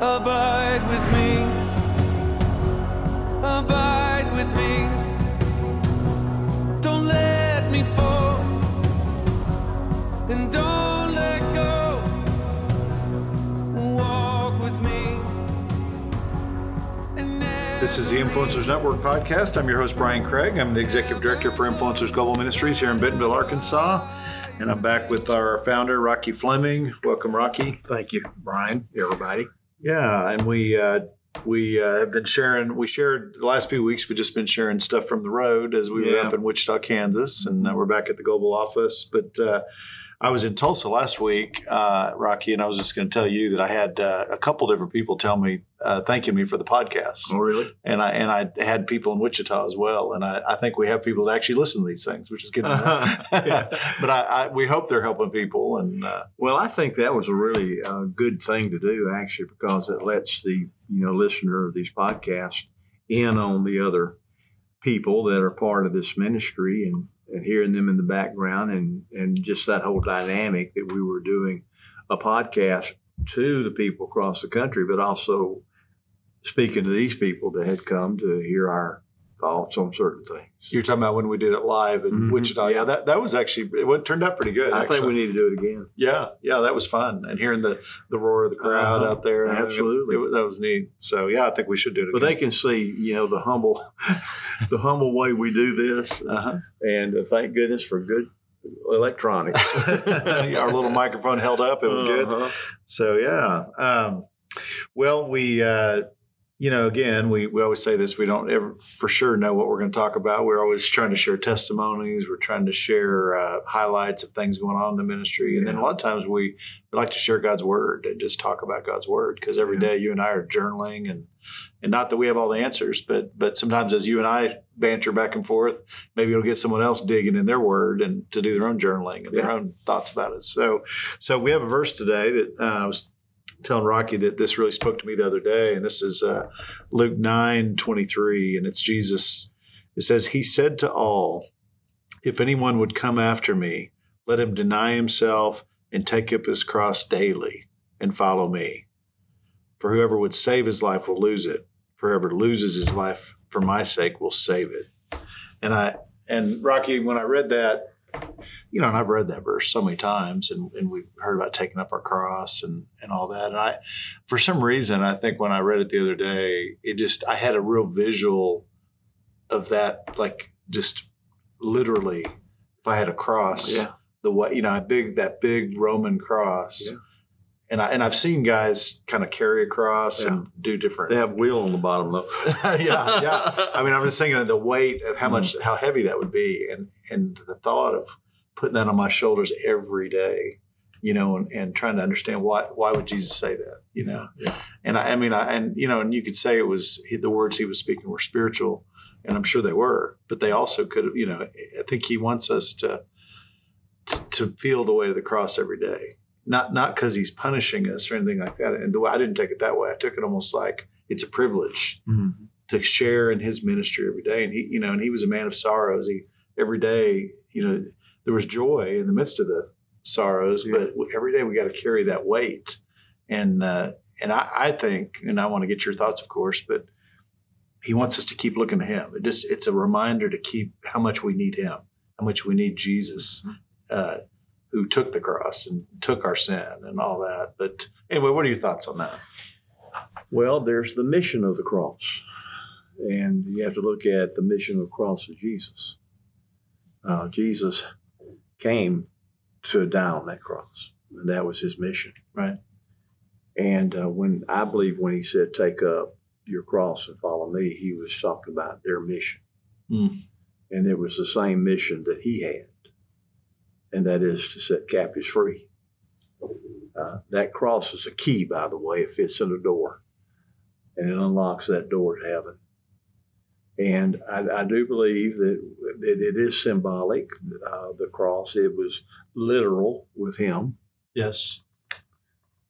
Abide with me. Abide with me. Don't let me fall. And don't let go. Walk with me. And This is the Influencers Network podcast. I'm your host, Bryan Craig. I'm the executive director for Influencers Global Ministries here in Bentonville, Arkansas. And I'm back with our founder, Rocky Fleming. Welcome, Rocky. Thank you, Bryan, everybody. Yeah, and we uh, we uh, have been sharing. We shared the last few weeks. We've just been sharing stuff from the road as we were up in Wichita, Kansas, and uh, we're back at the global office. But uh, I was in Tulsa last week, uh, Rocky, and I was just going to tell you that I had uh, a couple different people tell me uh, thanking me for the podcast, Oh, really? and I and I had people in Wichita as well, and I, I think we have people that actually listen to these things, which is good. Yeah. but I, I we hope they're helping people, and uh, Well, I think that was a really uh, good thing to do, actually, because it lets the you know listener of these podcasts in on the other people that are part of this ministry and, and hearing them in the background and and just that whole dynamic that we were doing a podcast to the people across the country, but also speaking to these people that had come to hear our thoughts on certain things. You're talking about when we did it live in Mhm. Wichita. Yeah, Yeah. that, that was actually it went, turned out pretty good. I think we need to do it again. Yeah, yeah, that was fun, and hearing the the roar of the crowd Uh-huh. out there. I mean, Absolutely. it, that was neat. So yeah, I think we should do it. But they can see, you know, the humble, the humble way we do this, uh-huh. and uh, thank goodness for good electronics. our little microphone held up. It was good. Uh-huh. So yeah. Um, well, we, uh, you know, again, we, we always say this. We don't ever for sure know what we're going to talk about. We're always trying to share testimonies. We're trying to share uh, highlights of things going on in the ministry, and then a lot of times we, we like to share God's word and just talk about God's word because every Yeah. day you and I are journaling and. And not that we have all the answers, but but sometimes as you and I banter back and forth, maybe it'll get someone else digging in their word and to do their own journaling and their own thoughts about it. So, so we have a verse today that uh, was telling Rocky that this really spoke to me the other day, and this is uh, Luke nine twenty three, and it's Jesus. It says, "He said to all, If anyone would come after me, let him deny himself and take up his cross daily and follow me. For whoever would save his life will lose it. For whoever loses his life for my sake will save it." And I and Rocky, when I read that, you know, and I've read that verse so many times, and, and we've heard about taking up our cross and and all that. And I, for some reason, I think when I read it the other day, it just I had a real visual of that, like just literally, if I had a cross, Yeah. the way you know, a big that big Roman cross. Yeah. And I and I've seen guys kind of carry a cross and do different. They have wheel on the bottom though. yeah, yeah. I mean, I'm just thinking of the weight of how mm-hmm. much, how heavy that would be, and and the thought of putting that on my shoulders every day, you know, and, and trying to understand why why would Jesus say that, you know? Yeah. And I, I mean, I and you know, and you could say it was he, the words he was speaking were spiritual, and I'm sure they were, but they also could have, you know, I think he wants us to to, to feel the weight of the cross every day, not not because he's punishing us or anything like that. And the way I didn't take it that way. I took it almost like it's a privilege Mhm. to share in his ministry every day. And he, you know, and he was a man of sorrows. He every day, you know, there was joy in the midst of the sorrows, Yeah. but every day we got to carry that weight. And uh, and I, I think, and I want to get your thoughts, of course, but he wants us to keep looking to him. It just it's a reminder to keep how much we need him, how much we need Jesus, uh, who took the cross and took our sin and all that. But anyway, what are your thoughts on that? Well, there's the mission of the cross, and you have to look at the mission of the cross of Jesus. Uh, Jesus came to die on that cross, and that was his mission. Right. And uh, when I believe when he said, "Take up your cross and follow me," he was talking about their mission, Mm. and it was the same mission that he had, and that is to set captives free. Uh, that cross is a key, by the way. It fits in a door, and it unlocks that door to heaven. And I, I do believe that, that it is symbolic. Uh, the cross, it was literal with him, Yes.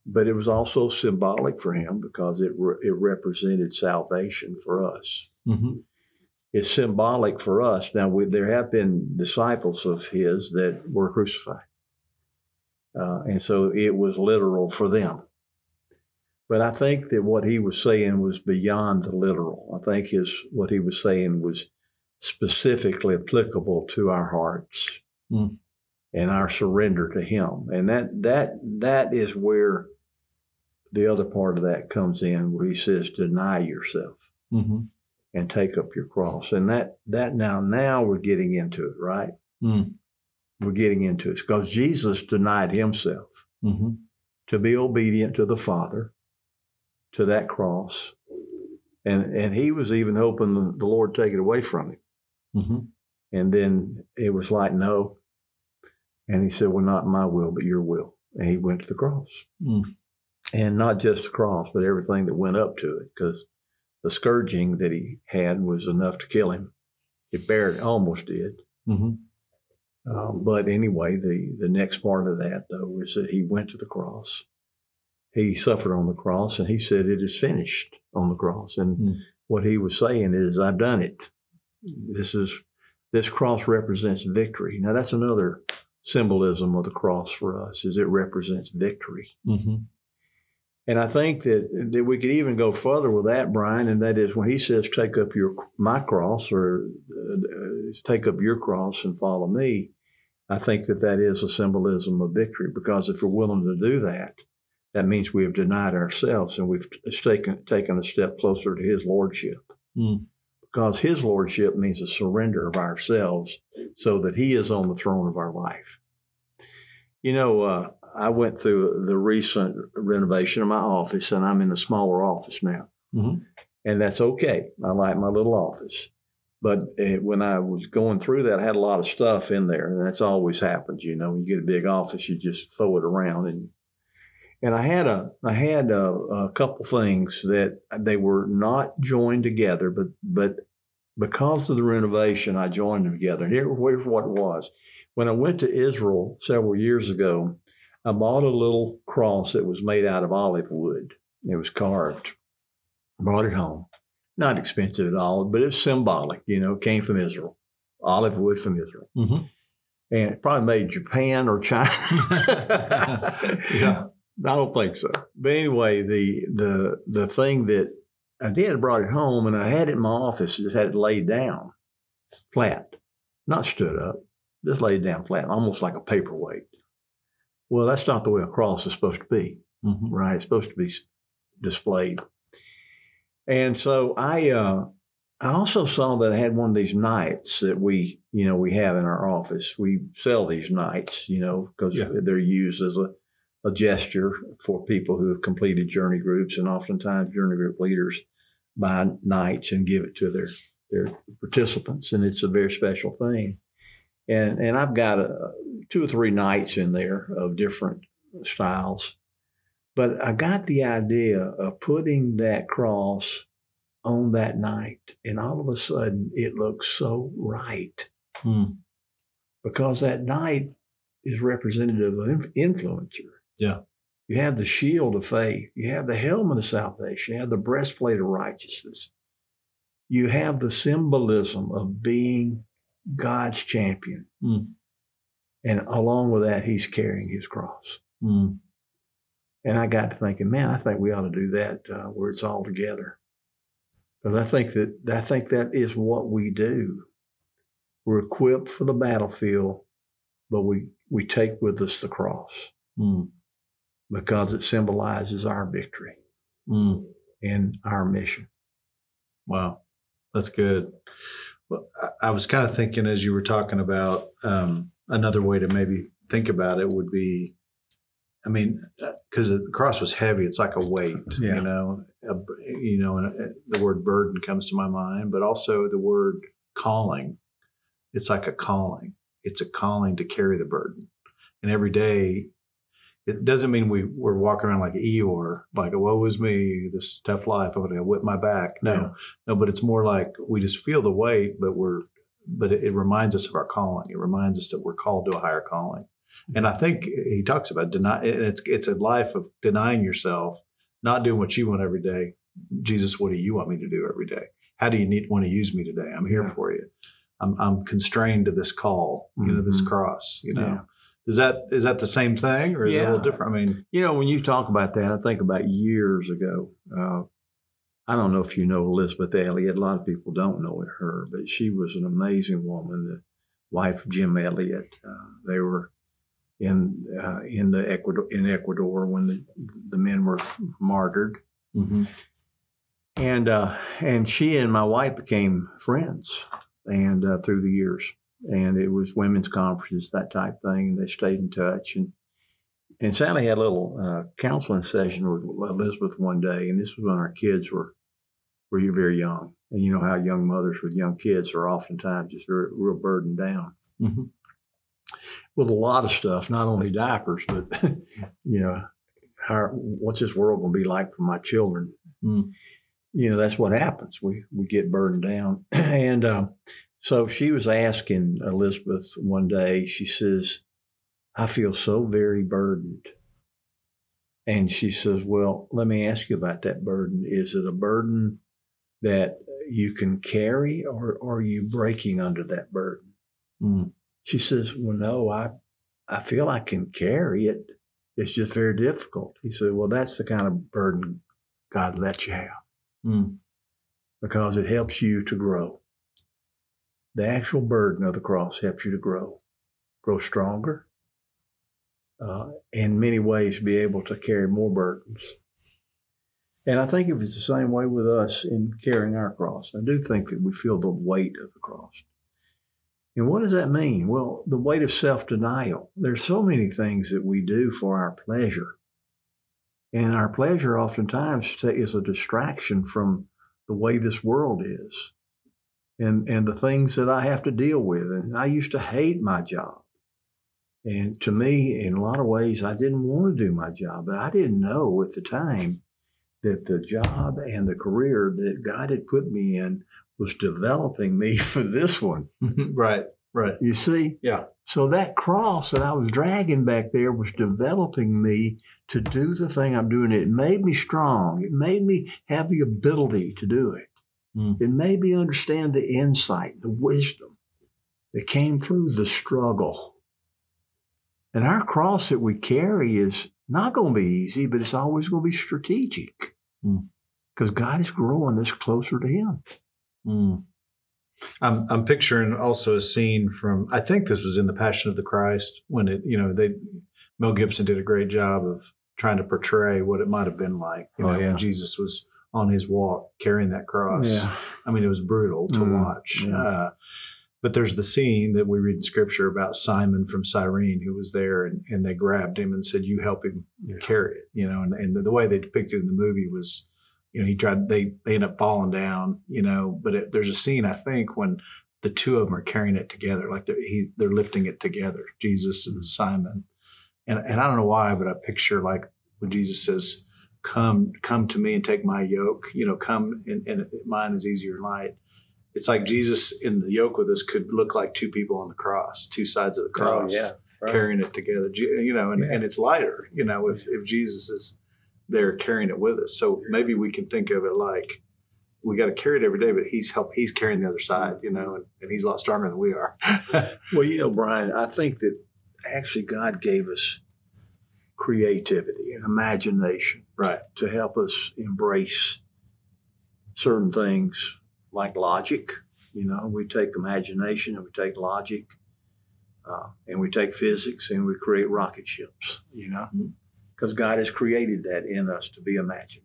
but it was also symbolic for him because it re- it represented salvation for us. Mm-hmm. It's symbolic for us. Now, we, there have been disciples of his that were crucified, uh, and so it was literal for them. But I think that what he was saying was beyond the literal. I think his what he was saying was specifically applicable to our hearts Mm. and our surrender to him. And that that that is where the other part of that comes in where he says deny yourself Mm-hmm. and take up your cross. And that that now now we're getting into it, right? Mm. We're getting into it because Jesus denied himself Mm-hmm. to be obedient to the Father, to that cross. And and he was even hoping the, Lord take it away from him. Mm-hmm. And then it was like, no. And he said, Well, not my will, but your will. And he went to the cross. Mm. And not just the cross, but everything that went up to it, because the scourging that he had was enough to kill him. It barely almost did. Mm-hmm. Um, but anyway, the, the next part of that, though, is that he went to the cross. He suffered on the cross, and he said, It is finished on the cross. And Mm. what he was saying is, I've done it. This is this cross represents victory. Now, that's another symbolism of the cross for us, is it represents victory. Mm-hmm. And I think that, that we could even go further with that, Bryan, and that is when he says, "Take up your my cross," or uh, "Take up your cross and follow me." I think that that is a symbolism of victory because if we're willing to do that, that means we have denied ourselves and we've taken taken a step closer to His lordship. Mm. Because His lordship means a surrender of ourselves, so that He is on the throne of our life. You know, uh, I went through the recent renovation of my office, and I'm in a smaller office now. Mhm. And that's okay. I like my little office. But uh, when I was going through that, I had a lot of stuff in there, and that's always happens. You know, when you get a big office, you just throw it around, and and I had a I had a, a couple things that they were not joined together, but but because of the renovation, I joined them together. And here, here's what it was: when I went to Israel several years ago, I bought a little cross that was made out of olive wood. It was carved. Brought it home. Not expensive at all, but it's symbolic. You know, it came from Israel. Olive wood from Israel. Mm-hmm. And it probably made Japan or China. Yeah. I don't think so. But anyway, the the the thing that I did, I brought it home and I had it in my office, just had it laid down flat, not stood up, just laid down flat, almost like a paperweight. Well, that's not the way a cross is supposed to be, Mm-hmm. right? It's supposed to be displayed. And so I uh, I also saw that I had one of these knights that we, you know, we have in our office. We sell these knights, you know, because Yeah. they're used as a, a gesture for people who have completed journey groups, and oftentimes journey group leaders buy knights and give it to their their participants, and it's a very special thing. And and I've got a, two or three knights in there of different styles, but I got the idea of putting that cross on that knight, and all of a sudden it looks so right Mm. because that knight is representative of influencer. Yeah. You have the shield of faith, you have the helmet of salvation, you have the breastplate of righteousness. You have the symbolism of being God's champion. Mm. And along with that, he's carrying his cross. Mm. And I got to thinking, man, I think we ought to do that uh, where it's all together. Because I think that I think that is what we do. We're equipped for the battlefield, but we we take with us the cross Mm. Because it symbolizes our victory Mm. and our mission. Wow, that's good. Well, I, was kind of thinking as you were talking about um, another way to maybe think about it would be, I mean, because the cross was heavy, it's like a weight, Yeah. you know. A, you know, and uh, the word burden comes to my mind, but also the word calling. It's like a calling. It's a calling to carry the burden, and every day. It doesn't mean we, we're walking around like Eeyore, like, woe is me, this tough life, I'm going to whip my back. No, Yeah. no, but it's more like we just feel the weight, but we're, but it, it reminds us of our calling. It reminds us that we're called to a higher calling. And I think he talks about deny. and It's it's a life of denying yourself, not doing what you want every day. Jesus, what do you want me to do every day? How do you need want to use me today? I'm here Yeah. for you. I'm I'm constrained to this call, you know, this Mhm. cross, you know. Yeah. Is that is that the same thing, or is it a little different? I mean, You know, when you talk about that, I think about years ago. Uh, I don't know if you know Elisabeth Elliot. A lot of people don't know her, but she was an amazing woman, the wife of Jim Elliot. Uh, they were in uh, in the Ecuador in Ecuador when the the men were martyred, and uh, and she and my wife became friends, and uh, through the years, and it was women's conferences that type thing, and they stayed in touch and. And Sally had a little uh, counseling session with Elisabeth one day, and this was when our kids were were very young. And you know how young mothers with young kids are oftentimes just real, real burdened down Mhm. with a lot of stuff, not only diapers, but you know, how, what's this world going to be like for my children? Mm. You know, that's what happens. We we get burdened down, and uh, so she was asking Elisabeth one day. She says, "I feel so very burdened." And she says, Well, let me ask you about that burden. Is it a burden that you can carry, or, or are you breaking under that burden? Mm. She says, Well, no, I, I feel I can carry it. It's just very difficult. He said, Well, that's the kind of burden God lets you have Mm. because it helps you to grow. The actual burden of the cross helps you to grow, grow stronger, uh, in many ways, be able to carry more burdens. And I think if it's the same way with us in carrying our cross, I do think that we feel the weight of the cross. And what does that mean? Well, the weight of self denial. There's so many things that we do for our pleasure. And our pleasure oftentimes is a distraction from the way this world is and, and the things that I have to deal with. And I used to hate my job. And to me, in a lot of ways, I didn't want to do my job, but I didn't know at the time that the job and the career that God had put me in was developing me for this one. right, right. You see? Yeah. So that cross that I was dragging back there was developing me to do the thing I'm doing. It made me strong. It made me have the ability to do it. Mm. It made me understand the insight, the wisdom that came through the struggle. And our cross that we carry is not going to be easy, but it's always going to be strategic Mm. because God is growing us closer to Him. Mm. I'm I'm picturing also a scene from I think this was in the Passion of the Christ when it you know they Mel Gibson did a great job of trying to portray what it might have been like you Oh, know yeah. when Jesus was on his walk carrying that cross. I mean it was brutal to Mm, watch. yeah. Uh, but there's the scene that we read in Scripture about Simon from Cyrene who was there and, and they grabbed him and said, "You help him Yeah. carry it," you know. And, and the, the way they depicted it in the movie was, you know, he tried. They they end up falling down, you know. But it, there's a scene I think when the two of them are carrying it together, like they're, he, they're lifting it together, Jesus and Simon. And and I don't know why, but I picture like when Jesus says, "Come, come to me and take my yoke," you know, come and, and mine is easier light. It's like Jesus in the yoke with us could look like two people on the cross, two sides of the oh, cross carrying it together, you know, and, Yeah. and it's lighter, you know, if, if Jesus is there carrying it with us. So maybe we can think of it like we got to carry it every day, but he's help, he's carrying the other side, you know, and, and he's a lot stronger than we are. Well, you know, Bryan, I think that actually God gave us creativity and imagination right. to help us embrace certain things like logic. You know, we take imagination and we take logic uh, and we take physics and we create rocket ships, you know, because God has created that in us to be imaginative.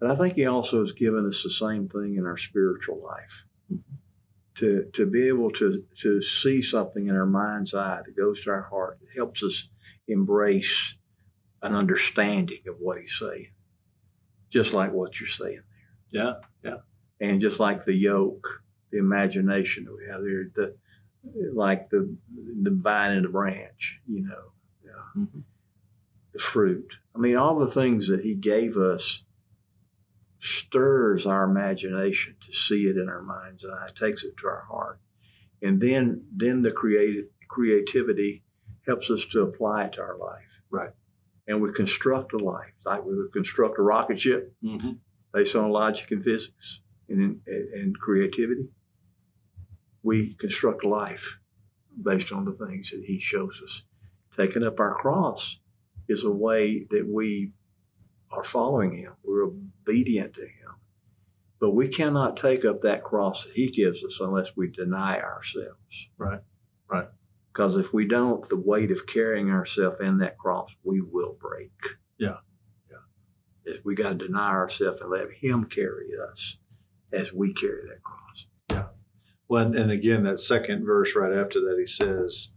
But I think He also has given us the same thing in our spiritual life. To, to be able to, to see something in our mind's eye that goes to our heart, that helps us embrace an understanding of what He's saying, just like what you're saying. There. Yeah. Yeah. And just like the yoke, the imagination that we have there, the like the the vine and the branch, you know, yeah, Mhm. the fruit. I mean, all the things that He gave us stirs our imagination to see it in our mind's eye, takes it to our heart, and then then the creative creativity helps us to apply it to our life. Right. And we construct a life like we would construct a rocket ship Mm-hmm. based on logic and physics and, and creativity. We construct life based on the things that he shows us. Taking up our cross is a way that we are following Him. We're obedient to Him. But we cannot take up that cross that He gives us unless we deny ourselves. Right. Right. Because if we don't, the weight of carrying ourselves in that cross, we will break. Yeah. Yeah. Is we got to deny ourselves and let Him carry us as we carry that cross. Yeah. Well, and, and again, that second verse right after that, he says,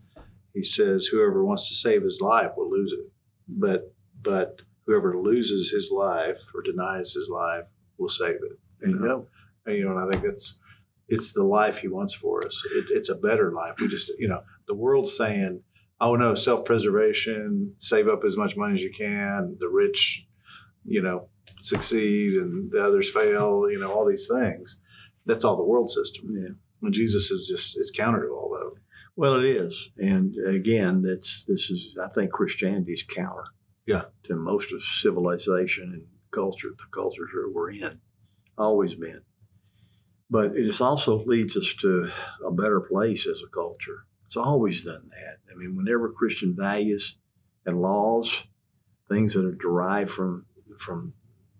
he says, whoever wants to save his life will lose it, but but whoever loses his life or denies his life will save it. There you go. And, you know, and I think it's it's the life he wants for us. It, it's a better life. We just, you know, the world's saying, oh no, self preservation, save up as much money as you can. The rich, you know, succeed and the others fail. You know, all these things. That's all the world system. Yeah. And Jesus is just it's counter to all that. Well, it is, and again, that's this is I think Christianity's counter, Yeah. to most of civilization and culture, the cultures that we're in, always been. But it also leads us to a better place as a culture. It's always done that. I mean, whenever Christian values and laws, things that are derived from from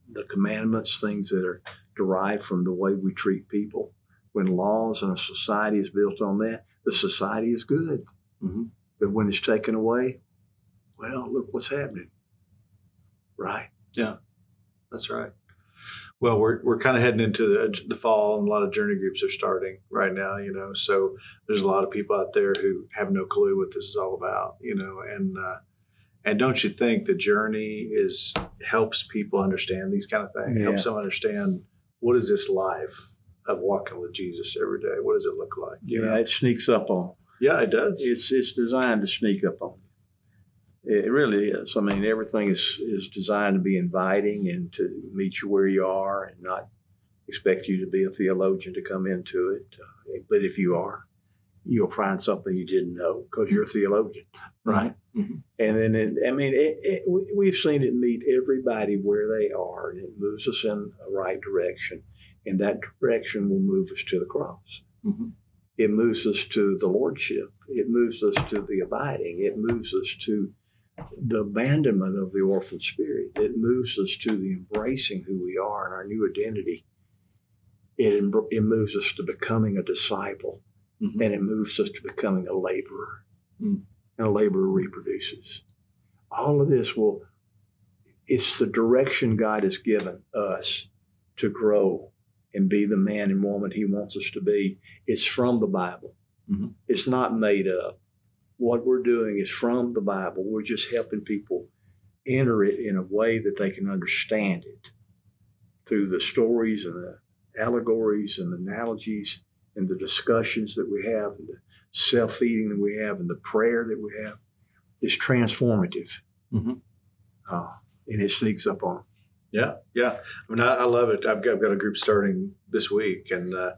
the commandments, things that are derived from the way we treat people, when laws and a society is built on that, the society is good. Mhm. But when it's taken away, well, look what's happening. Right. Yeah, that's right. Well, we're, we're kind of heading into the, the fall, and a lot of journey groups are starting right now. You know, so there's a lot of people out there who have no clue what this is all about. You know, and uh, and don't you think the journey is helps people understand these kind of things? Yeah. Helps them understand what is this life of walking with Jesus every day? What does it look like? Yeah, know? it sneaks up on. yeah, it does. It's it's designed to sneak up on. It really is. I mean, everything is is designed to be inviting and to meet you where you are, and not expect you to be a theologian to come into it. Uh, but if you are, you'll find something you didn't know because you're a theologian, right? Mhm. And then, it, I mean, it, it, we- we've seen it meet everybody where they are, and it moves us in the right direction. And that direction will move us to the cross. Mhm. It moves us to the lordship. It moves us to the abiding. It moves us to the abandonment of the orphan spirit. It moves us to the embracing who we are and our new identity. It, it moves us to becoming a disciple, Mhm. and it moves us to becoming a laborer. Mm. And a laborer reproduces. All of this will, it's the direction God has given us to grow and be the man and woman He wants us to be. It's from the Bible. Mhm. It's not made up. What we're doing is from the Bible. We're just helping people enter it in a way that they can understand it through the stories and the allegories and the analogies and the discussions that we have and the self feeding that we have and the prayer that we have. It's transformative. Mhm. Uh, and it sneaks up on. Yeah, yeah. I mean, I, I love it. I've got, I've got a group starting this week, and uh,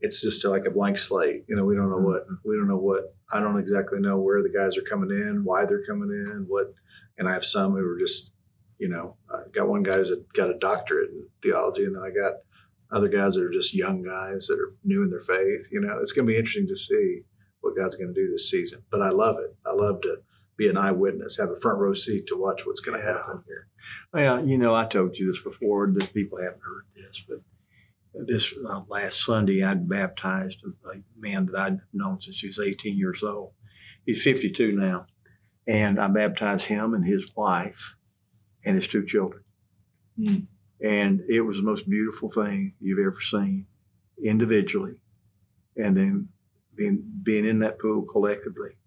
it's just like a blank slate. You know, we don't know mm-hmm. what we don't know what. I don't exactly know where the guys are coming in, why they're coming in, what. And I have some who are just, you know, I got one guy who's got a doctorate in theology, and then I got other guys that are just young guys that are new in their faith. You know, it's going to be interesting to see what God's going to do this season. But I love it. I love to be an eyewitness, have a front row seat to watch what's going to Yeah. happen here. Well, you know, I told you this before that people haven't heard this, but this uh, last Sunday I baptized a a man that I'd known since he was 18 years old. He's 52 now. And I baptized him and his wife and his two children. Mm. And it was the most beautiful thing you've ever seen individually. And then being, being in that pool collectively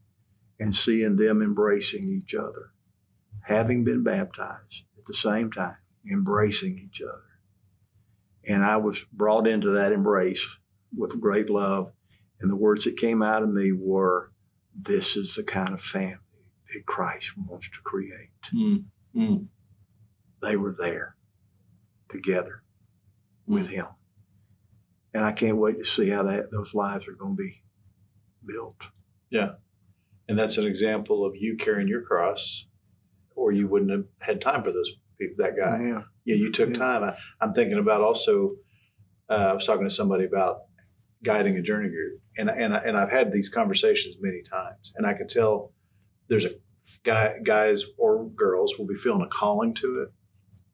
and seeing them embracing each other, having been baptized at the same time, embracing each other. And I was brought into that embrace with great love. And the words that came out of me were, This is the kind of family that Christ wants to create. Mm. Mm. They were there together with Him. And I can't wait to see how that those lives are going to be built. Yeah. And that's an example of you carrying your cross, or you wouldn't have had time for those that guy. Yeah. Yeah, you took Yeah. time. I, I'm thinking about also. Uh, I was talking to somebody about guiding a journey group, and and and I've had these conversations many times, and I can tell there's a guy, guys or girls will be feeling a calling to it,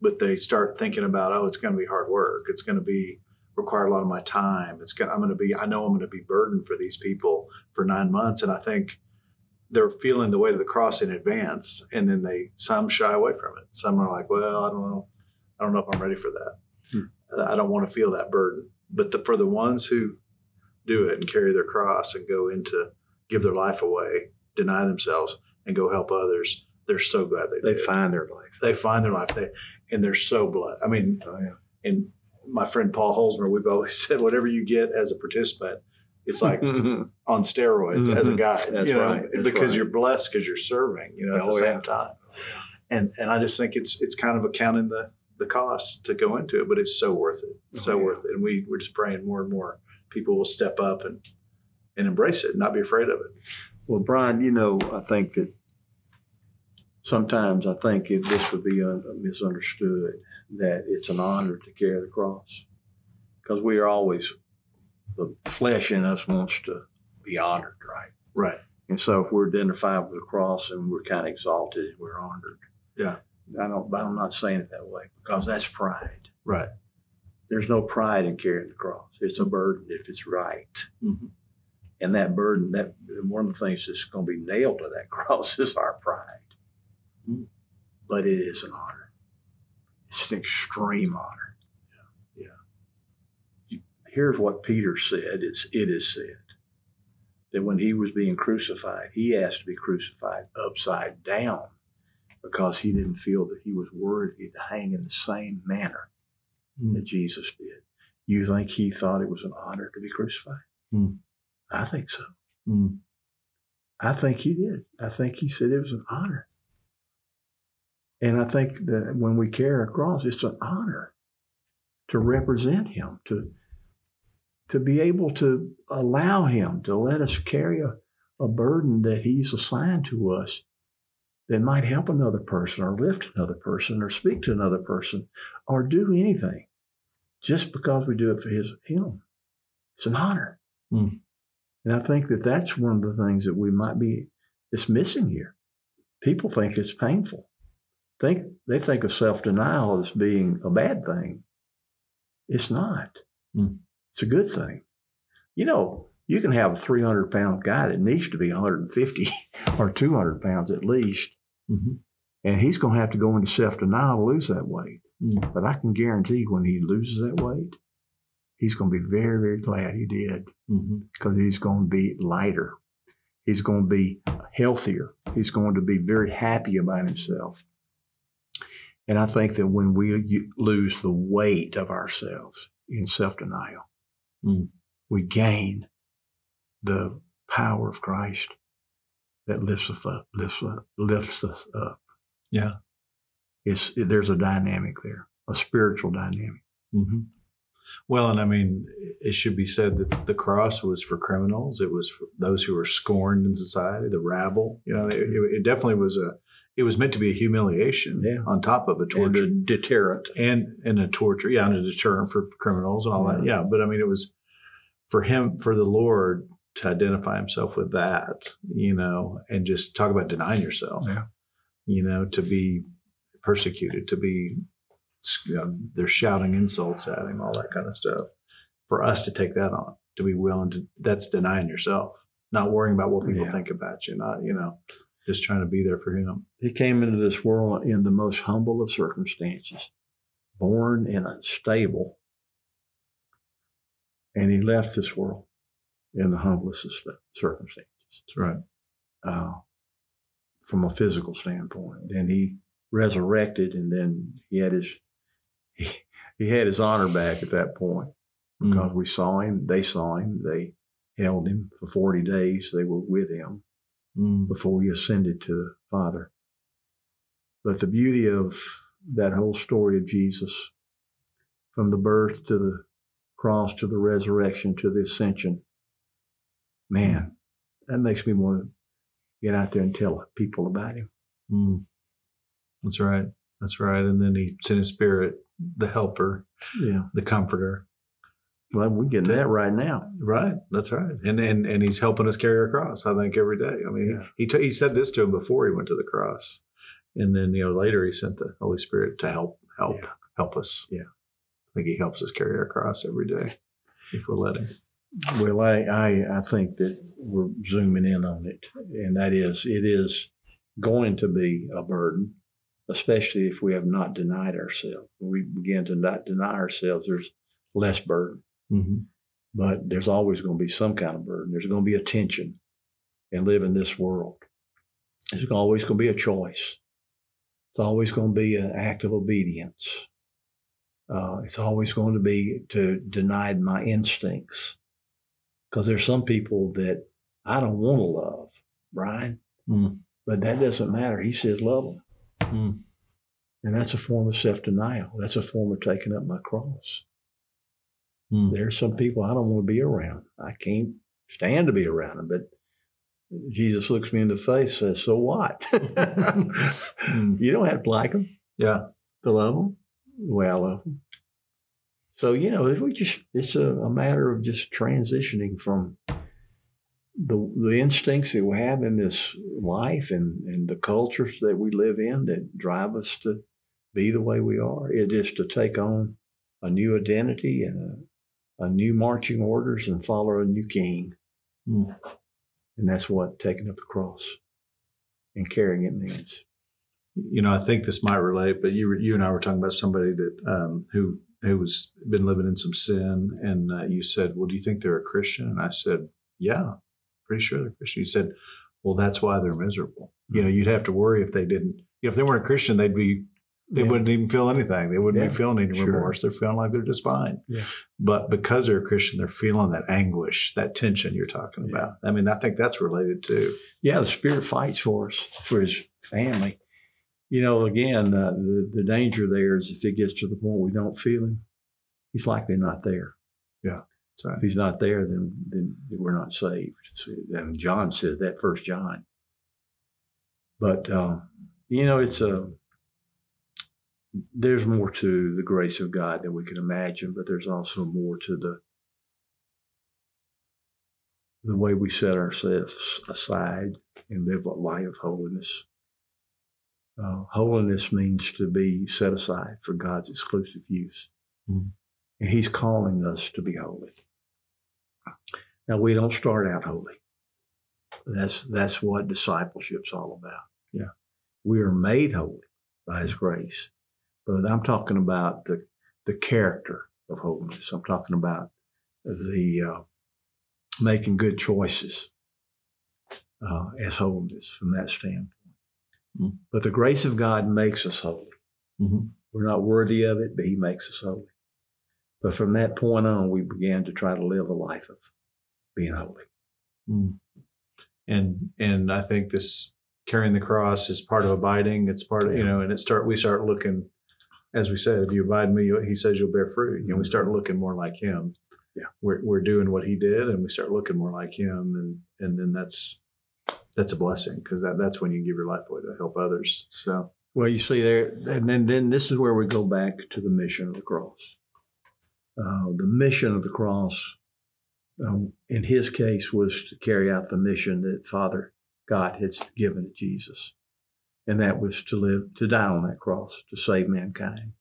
but they start thinking about, oh, it's going to be hard work. It's going to be require a lot of my time. It's going. I'm going to be. I know I'm going to be burdened for these people for nine months, and I think they're feeling the weight of the cross in advance, and then they some shy away from it. Some are like, well, I don't know. I don't know if I'm ready for that. Hmm. I don't want to feel that burden. But the, for the ones who do it and carry their cross and go into give their life away, deny themselves, and go help others, they're so glad they They did. find their life. they find their life. They and they're so blessed. I mean, Oh, yeah. and my friend Paul Holzmer, we've always said whatever you get as a participant, it's like on steroids as a mm-hmm. guy. That's you know, right. That's because right. you're blessed because you're serving. You know, at Oh, the same yeah. time. And and I just think it's it's kind of accounting the the cost to go into it, but it's so worth it. Oh, so Oh, yeah. worth it. And we we're just praying more and more people will step up and and embrace it, and not be afraid of it. Well, Bryan, you know, I think that sometimes I think it, this would be un, misunderstood that it's an honor to carry the cross because we are always the flesh in us wants to be honored, right? Right. And so if we're identified with the cross and we're kind of exalted and we're honored, Yeah. I don't. But I'm not saying it that way because that's pride. Right. There's no pride in carrying the cross. It's a burden if it's right. Mhm. And that burden, that one of the things that's going to be nailed to that cross is our pride. Mm. But it is an honor. It's an extreme honor. Here's what Peter said: "Is it is said that when he was being crucified, he asked to be crucified upside down because he didn't feel that he was worthy to hang in the same manner Mm. that Jesus did. You think he thought it was an honor to be crucified? Mm. I think so. Mm. I think he did. I think he said it was an honor. And I think that when we carry a cross, it's an honor to represent him, to to be able to allow him to let us carry a, a burden that he's assigned to us that might help another person or lift another person or speak to another person or do anything just because we do it for his him. It's an honor. Mm. And I think that that's one of the things that we might be it's missing here. People think it's painful. Think they think of self-denial as being a bad thing. It's not. Mm. It's a good thing. You know, you can have a 300 pound guy that needs to be 150 or 200 pounds at least, Mhm. and he's going to have to go into self denial to lose that weight. Mm. But I can guarantee when he loses that weight, he's going to be very, very glad he did because he's going to be lighter. He's going to be healthier. He's going to be very happy about himself. And I think that when we lose the weight of ourselves in self denial, Mm. we gain the power of Christ that lifts us up, lifts, us- lifts us up. Yeah. It's, there's a dynamic there, a spiritual dynamic. hmm Well, and I mean, it should be said that the cross was for criminals. It was for those who were scorned in society, the rabble. You know, it, it definitely was a. It was meant to be a humiliation Yeah. on top of a And torture a deterrent. and and a torture, yeah, and a deterrent for criminals and all that. Yeah, but I mean, it was for him, for the Lord to identify himself with that, you know, and just talk about denying yourself. Yeah. You know, to be persecuted, to be, you know, they're shouting insults at him, all that kind of stuff. For us to take that on, to be willing to, that's denying yourself, not worrying about what people Yeah. think about you, not, you know, just trying to be there for him. He came into this world in the most humble of circumstances, born in a stable, and he left this world in the humblest of circumstances That's right. uh, from a physical standpoint. Then he resurrected, and then he had his he, he had his honor back at that point because we saw him. They saw him. They held him for forty days. They were with him Mm. before he ascended to the Father. But the beauty of that whole story of Jesus, from the birth to the cross to the resurrection to the ascension, man, that makes me want to get out there and tell people about him. Mm. That's right. That's right. And then he sent his spirit, the helper, Yeah. the comforter, Well, we're getting that right now. Right, that's right, and and and he's helping us carry our cross. I think every day. I mean, Yeah. he he, t- he said this to him before he went to the cross, and then you know later he sent the Holy Spirit to help help Yeah. help us. Yeah. I think he helps us carry our cross every day if we'll let him. Well, I, I, I think that we're zooming in on it, and that is, it is going to be a burden, especially if we have not denied ourselves. When we begin to not deny ourselves, there's less burden, Mm-hmm. but there's always going to be some kind of burden. There's going to be a tension and live in this world. There's always going to be a choice. It's always going to be an act of obedience. Uh, it's always going to be to deny my instincts because there's some people that I don't want to love, Bryan, Mm. but that doesn't matter. He says love them. Mm. And that's a form of self denial. That's a form of taking up my cross. Mm. There's some people I don't want to be around. I can't stand to be around them, but Jesus looks me in the face says, So what? Mm. you don't have to like them Yeah, to love them. Well, I love them. So, you know, we just, it's a, a matter of just transitioning from the, the instincts that we have in this life and, and the cultures that we live in that drive us to be the way we are. It is to take on a new identity and a, new marching orders and follow a new king. Mm. And that's what taking up the cross and carrying it means. you know, I think this might relate, but you you and I were talking about somebody that um, who who was been living in some sin, and uh, you said, "Well, do you think they're a Christian?" And I said, "Yeah, pretty sure they're Christian." You said, "Well, that's why they're miserable." You know, you'd have to worry if they didn't. You know, if they weren't a Christian, they'd be they Yeah. wouldn't even feel anything. They wouldn't Yeah, be feeling any sure. remorse. They're feeling like they're just fine. Yeah. But because they're a Christian, they're feeling that anguish, that tension you're talking about. I mean, I think that's related too. Yeah, the Spirit fights for us, for His family. You know, again, uh, the, the danger there is if it gets to the point we don't feel Him, He's likely not there. Yeah. right. If He's not there, then then we're not saved. So, and John said that, First John. But uh, you know, it's a there's more to the grace of God than we can imagine, but there's also more to the the way we set ourselves aside and live a life of holiness. Uh, holiness means to be set aside for God's exclusive use. Mhm. And He's calling us to be holy. Now, we don't start out holy. That's, that's what discipleship's all about. Yeah. We are made holy by His grace. But I'm talking about the, the character of holiness. I'm talking about the uh, making good choices uh, as holiness from that standpoint. Mm. But the grace of God makes us holy. Mhm. We're not worthy of it, but He makes us holy. But from that point on, we began to try to live a life of being holy. Mm. And and I think this carrying the cross is part of abiding. It's part of you know, and it start we start looking, as we said, if you abide in me, he says you'll bear fruit. You know, we start looking more like him. Yeah. we're we're doing what he did, and we start looking more like him, and and then that's that's a blessing because that that's when you give your life away to help others. So Well, you see there, and then, then this is where we go back to the mission of the cross. Uh, the mission of the cross, um, in his case, was to carry out the mission that Father God had given to Jesus, and that was to live, to die on that cross to save mankind.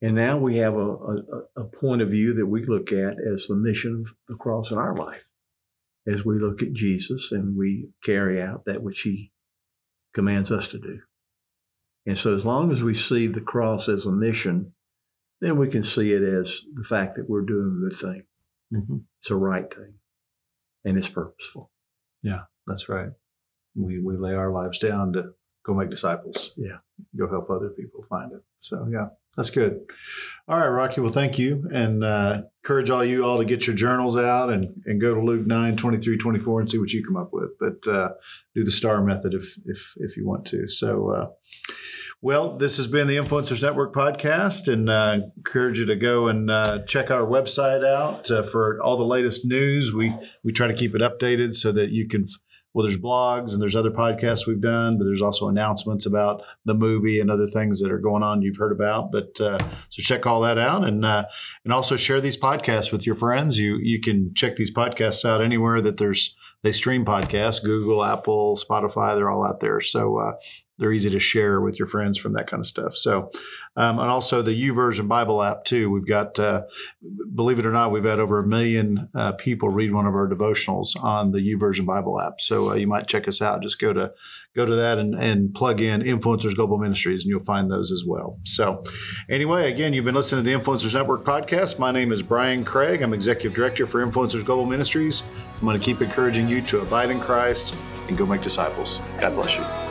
And now we have a, a, a point of view that we look at as the mission of the cross in our life, as we look at Jesus and we carry out that which He commands us to do. And so, as long as we see the cross as a mission, then we can see it as the fact that we're doing a good thing. Mm-hmm. It's a right thing, and it's purposeful. Yeah, that's right. We we lay our lives down to go make disciples. Yeah. go help other people find it. So yeah, that's good. All right, Rocky. Well, thank you, and uh, encourage all you all to get your journals out and, and go to Luke 9, 23, 24 and see what you come up with. But uh, do the star method if if if you want to. So. Uh, well, this has been the Influencers Network podcast, and uh, encourage you to go and uh, check our website out uh, for all the latest news. We we try to keep it updated so that you can well, there's blogs and there's other podcasts we've done, but there's also announcements about the movie and other things that are going on you've heard about. But uh, so check all that out and uh, and also share these podcasts with your friends. You you can check these podcasts out anywhere that there's they stream podcasts google apple spotify they're all out there so uh, they're easy to share with your friends from that kind of stuff. So um, and also the YouVersion bible app too. We've got uh, believe it or not we've had over a million uh, people read one of our devotionals on the YouVersion bible app. So uh, you might check us out. Just go to go to that and, and plug in influencers global ministries and you'll find those as well. So anyway again you've been listening to the influencers network podcast. My name is bryan craig. I'm executive director for influencers global ministries. I'm going to keep encouraging you to abide in Christ and go make disciples. God bless you.